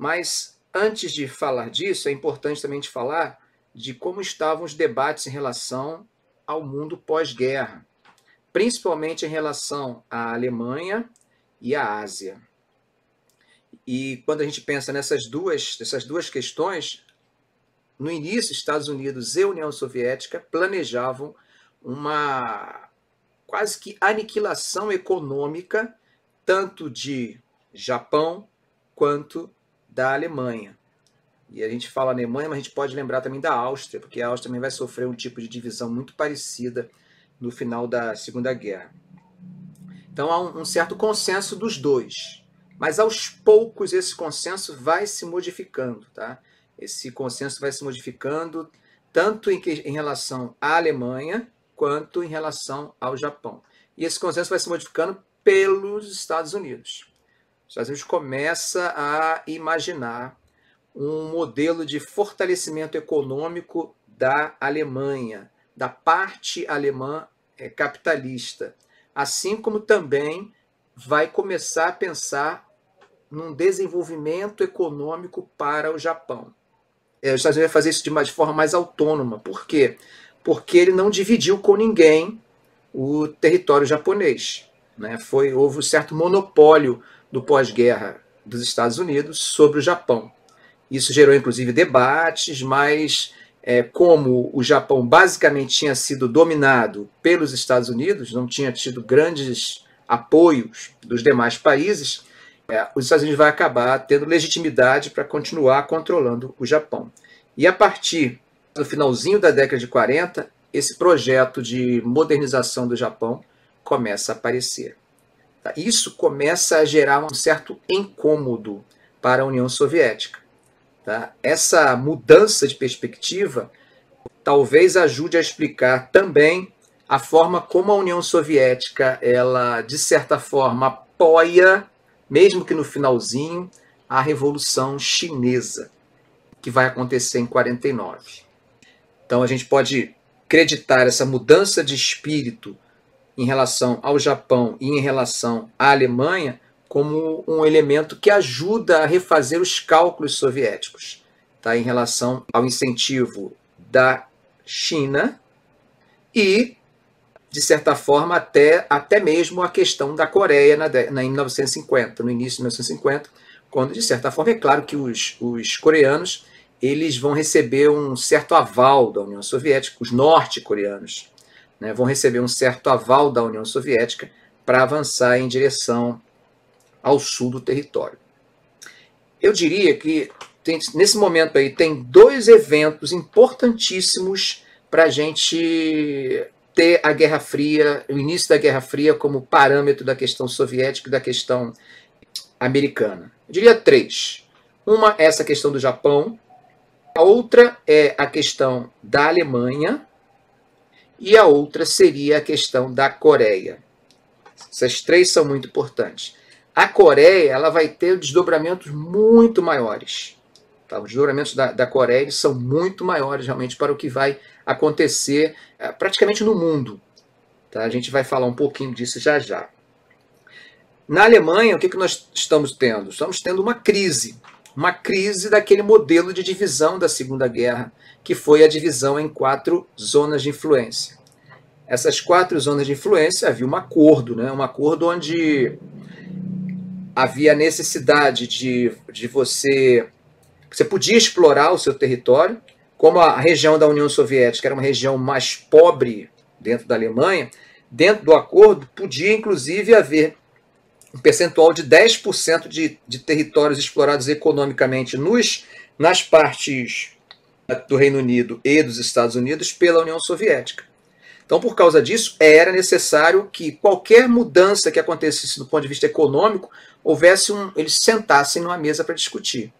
Mas antes de falar disso, é importante também te falar de como estavam os debates em relação ao mundo pós-guerra, principalmente em relação à Alemanha e à Ásia. E quando a gente pensa nessas duas, essas duas questões, no início, Estados Unidos e União Soviética planejavam uma quase que aniquilação econômica, tanto de Japão quanto da Alemanha. E a gente fala Alemanha, mas a gente pode lembrar também da Áustria, porque a Áustria também vai sofrer um tipo de divisão muito parecida no final da Segunda Guerra. Então há um, certo consenso dos dois, mas aos poucos esse consenso vai se modificando, tá? Esse consenso vai se modificando tanto em, em relação à Alemanha quanto em relação ao Japão. E esse consenso vai se modificando pelos Estados Unidos. Os Estados Unidos começa a imaginar um modelo de fortalecimento econômico da Alemanha, da parte alemã é, capitalista, assim como também vai começar a pensar num desenvolvimento econômico para o Japão. É, os Estados Unidos vai fazer isso de, de forma mais autônoma. Por quê? Porque ele não dividiu com ninguém o território japonês. Né? Foi, houve um certo monopólio do pós-guerra dos Estados Unidos sobre o Japão. Isso gerou, inclusive, debates, mas é, como o Japão basicamente tinha sido dominado pelos Estados Unidos, não tinha tido grandes apoios dos demais países, é, os Estados Unidos vai acabar tendo legitimidade para continuar controlando o Japão. E a partir do finalzinho da década de 40, esse projeto de modernização do Japão começa a aparecer. Isso começa a gerar um certo incômodo para a União Soviética. Tá? Essa mudança de perspectiva talvez ajude a explicar também a forma como a União Soviética, ela de certa forma apoia, mesmo que no finalzinho, a Revolução Chinesa, que vai acontecer em 49. Então a gente pode acreditar essa mudança de espírito em relação ao Japão e em relação à Alemanha como um elemento que ajuda a refazer os cálculos soviéticos tá, em relação ao incentivo da China e, de certa forma, até, até mesmo a questão da Coreia na, na, em 1950, no início de 1950, quando, de certa forma, é claro que os, os coreanos eles vão receber um certo aval da União Soviética, os norte-coreanos né, vão receber um certo aval da União Soviética para avançar em direção ao sul do território. Eu diria que tem, nesse momento aí tem dois eventos importantíssimos para a gente ter a Guerra Fria, o início da Guerra Fria como parâmetro da questão soviética e da questão americana. Eu diria três. Uma é essa questão do Japão, a outra é a questão da Alemanha e a outra seria a questão da Coreia. Essas três são muito importantes. A Coreia ela vai ter desdobramentos muito maiores. Tá? Os desdobramentos da, da Coreia são muito maiores realmente para o que vai acontecer é, praticamente no mundo. Tá? A gente vai falar um pouquinho disso já já. Na Alemanha, o que, que nós estamos tendo? Estamos tendo uma crise. Uma crise daquele modelo de divisão da Segunda Guerra, que foi a divisão em quatro zonas de influência. Essas quatro zonas de influência havia um acordo, né? um acordo onde havia necessidade de, de você. Você podia explorar o seu território, como a região da União Soviética era uma região mais pobre dentro da Alemanha, dentro do acordo podia inclusive haver um percentual de 10% de, de territórios explorados economicamente nos, nas partes do Reino Unido e dos Estados Unidos pela União Soviética. Então, por causa disso, era necessário que qualquer mudança que acontecesse do ponto de vista econômico, houvesse um, eles sentassem numa mesa para discutir.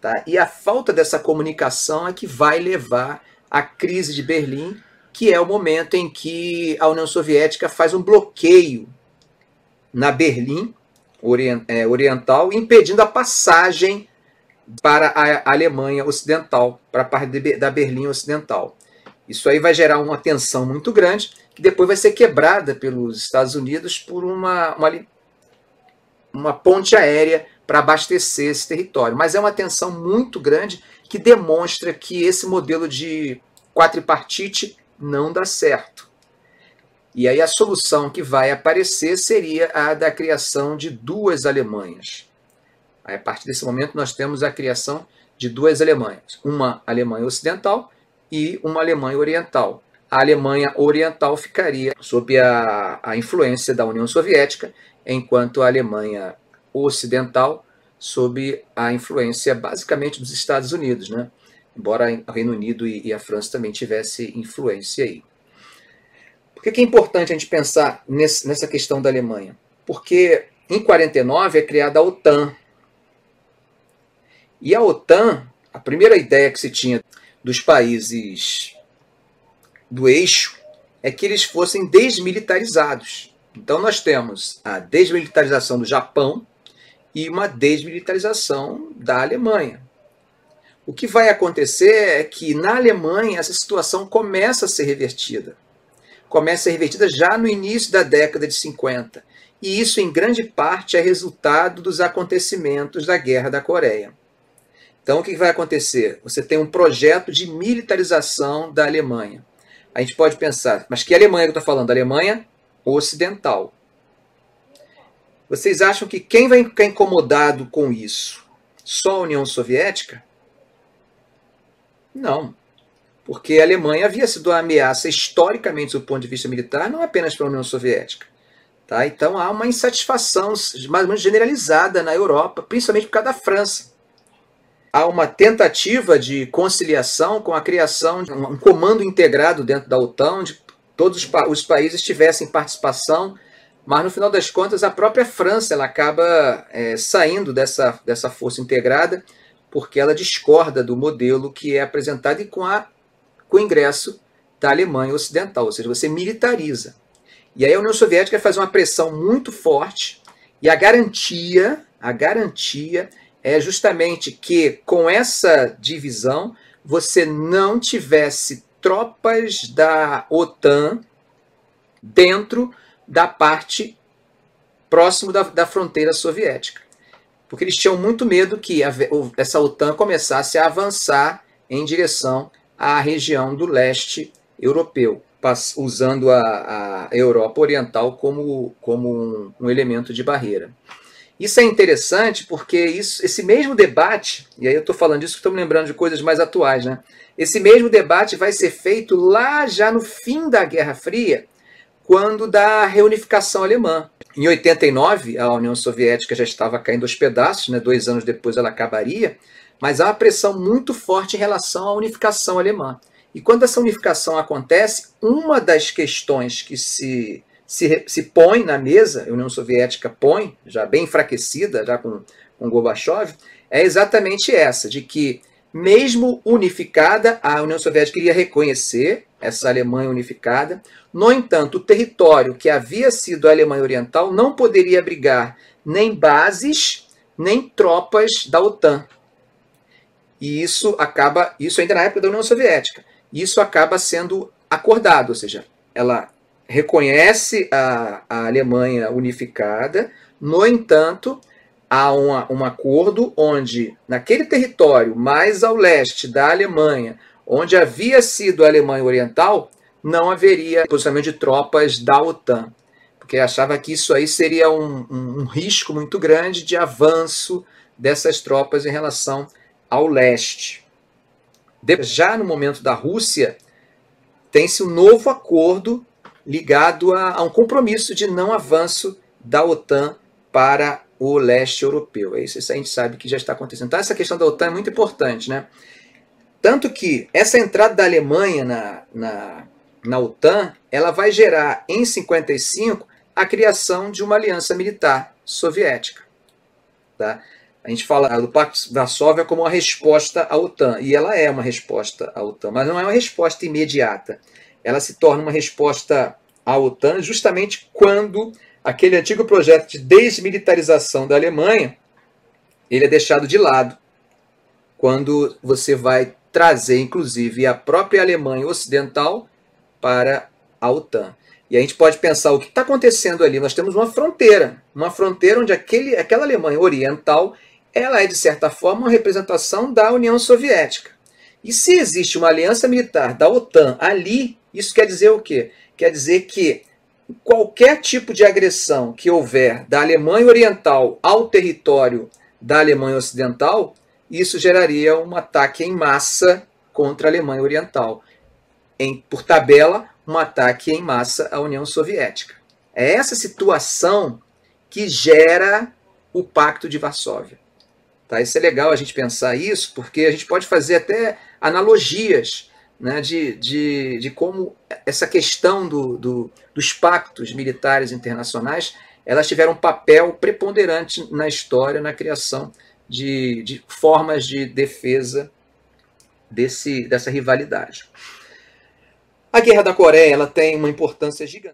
Tá? E a falta dessa comunicação é que vai levar à crise de Berlim, que é o momento em que a União Soviética faz um bloqueio na Berlim é, Oriental, impedindo a passagem para a Alemanha Ocidental, para a parte da Berlim Ocidental. Isso aí vai gerar uma tensão muito grande, que depois vai ser quebrada pelos Estados Unidos por uma, uma, uma ponte aérea para abastecer esse território. Mas é uma tensão muito grande que demonstra que esse modelo de quadripartite não dá certo. E aí a solução que vai aparecer seria a da criação de duas Alemanhas. Aí, a partir desse momento nós temos a criação de duas Alemanhas, uma Alemanha Ocidental e uma Alemanha Oriental. A Alemanha Oriental ficaria sob a, a influência da União Soviética, enquanto a Alemanha Ocidental sob a influência basicamente dos Estados Unidos, né? embora o Reino Unido e a França também tivessem influência aí. Por que é importante a gente pensar nessa questão da Alemanha? Porque em 49 é criada a OTAN. E a OTAN, a primeira ideia que se tinha dos países do eixo é que eles fossem desmilitarizados. Então nós temos a desmilitarização do Japão e uma desmilitarização da Alemanha. O que vai acontecer é que na Alemanha essa situação começa a ser revertida. Começa a ser revertida já no início da década de 50. E isso, em grande parte, é resultado dos acontecimentos da Guerra da Coreia. Então, o que vai acontecer? Você tem um projeto de militarização da Alemanha. A gente pode pensar, mas que Alemanha que eu estou falando? Alemanha ocidental. Vocês acham que quem vai ficar incomodado com isso? Só a União Soviética? Não. Porque a Alemanha havia sido uma ameaça historicamente do ponto de vista militar, não apenas para a União Soviética. Tá? Então há uma insatisfação mais ou menos generalizada na Europa, principalmente por causa da França. Há uma tentativa de conciliação com a criação de um comando integrado dentro da OTAN, onde todos os países tivessem participação, mas no final das contas a própria França ela acaba é, saindo dessa, dessa força integrada porque ela discorda do modelo que é apresentado e com, a, com o ingresso da Alemanha Ocidental, ou seja, você militariza. E aí a União Soviética faz uma pressão muito forte e a garantia, a garantia é justamente que com essa divisão você não tivesse tropas da OTAN dentro da parte próximo da, da fronteira soviética porque eles tinham muito medo que a, essa OTAN começasse a avançar em direção à região do leste europeu, usando a, a Europa Oriental como, como um, um, elemento de barreira. Isso é interessante porque isso, esse mesmo debate, e aí eu estou falando disso, estou me lembrando de coisas mais atuais, né? Esse mesmo debate vai ser feito lá já no fim da Guerra Fria, quando da reunificação alemã. Em 89, a União Soviética já estava caindo aos pedaços, né? dois anos depois ela acabaria, mas há uma pressão muito forte em relação à unificação alemã. E quando essa unificação acontece, uma das questões que se, se, se põe na mesa, a União Soviética põe, já bem enfraquecida, já com, com Gorbachev, é exatamente essa, de que mesmo unificada, a União Soviética queria reconhecer essa Alemanha unificada. No entanto, o território que havia sido a Alemanha Oriental não poderia abrigar nem bases, nem tropas da OTAN. E isso acaba, isso ainda na época da União Soviética, isso acaba sendo acordado, ou seja, ela reconhece a, a Alemanha unificada, no entanto, há uma, um acordo onde, naquele território mais ao leste da Alemanha, onde havia sido a Alemanha Oriental, não haveria posicionamento de tropas da OTAN, porque achava que isso aí seria um, um, um risco muito grande de avanço dessas tropas em relação ao leste. Já no momento da Rússia, tem-se um novo acordo ligado a, a, um compromisso de não avanço da OTAN para o leste europeu. É isso, isso a gente sabe que já está acontecendo. Então, essa questão da OTAN é muito importante. Né? Tanto que essa entrada da Alemanha na, na, na OTAN, ela vai gerar em 55 a criação de uma aliança militar soviética. Tá? A gente fala do Pacto da Varsóvia como uma resposta à OTAN, e ela é uma resposta à OTAN, mas não é uma resposta imediata. Ela se torna uma resposta à OTAN justamente quando aquele antigo projeto de desmilitarização da Alemanha ele é deixado de lado. Quando você vai trazer, inclusive, a própria Alemanha Ocidental para a OTAN. E a gente pode pensar o que está acontecendo ali. Nós temos uma fronteira, uma fronteira onde aquele, aquela Alemanha oriental ela é, de certa forma, uma representação da União Soviética. E se existe uma aliança militar da OTAN ali, isso quer dizer o quê? Quer dizer que qualquer tipo de agressão que houver da Alemanha Oriental ao território da Alemanha Ocidental, isso geraria um ataque em massa contra a Alemanha Oriental. Em, por tabela, um ataque em massa à União Soviética. É essa situação que gera o Pacto de Varsóvia. Tá? Isso é legal a gente pensar isso, porque a gente pode fazer até analogias né, de, de, de como essa questão do, do, dos pactos militares internacionais elas tiveram um papel preponderante na história, na criação de, de formas de defesa desse, dessa rivalidade. A Guerra da Coreia ela tem uma importância gigante.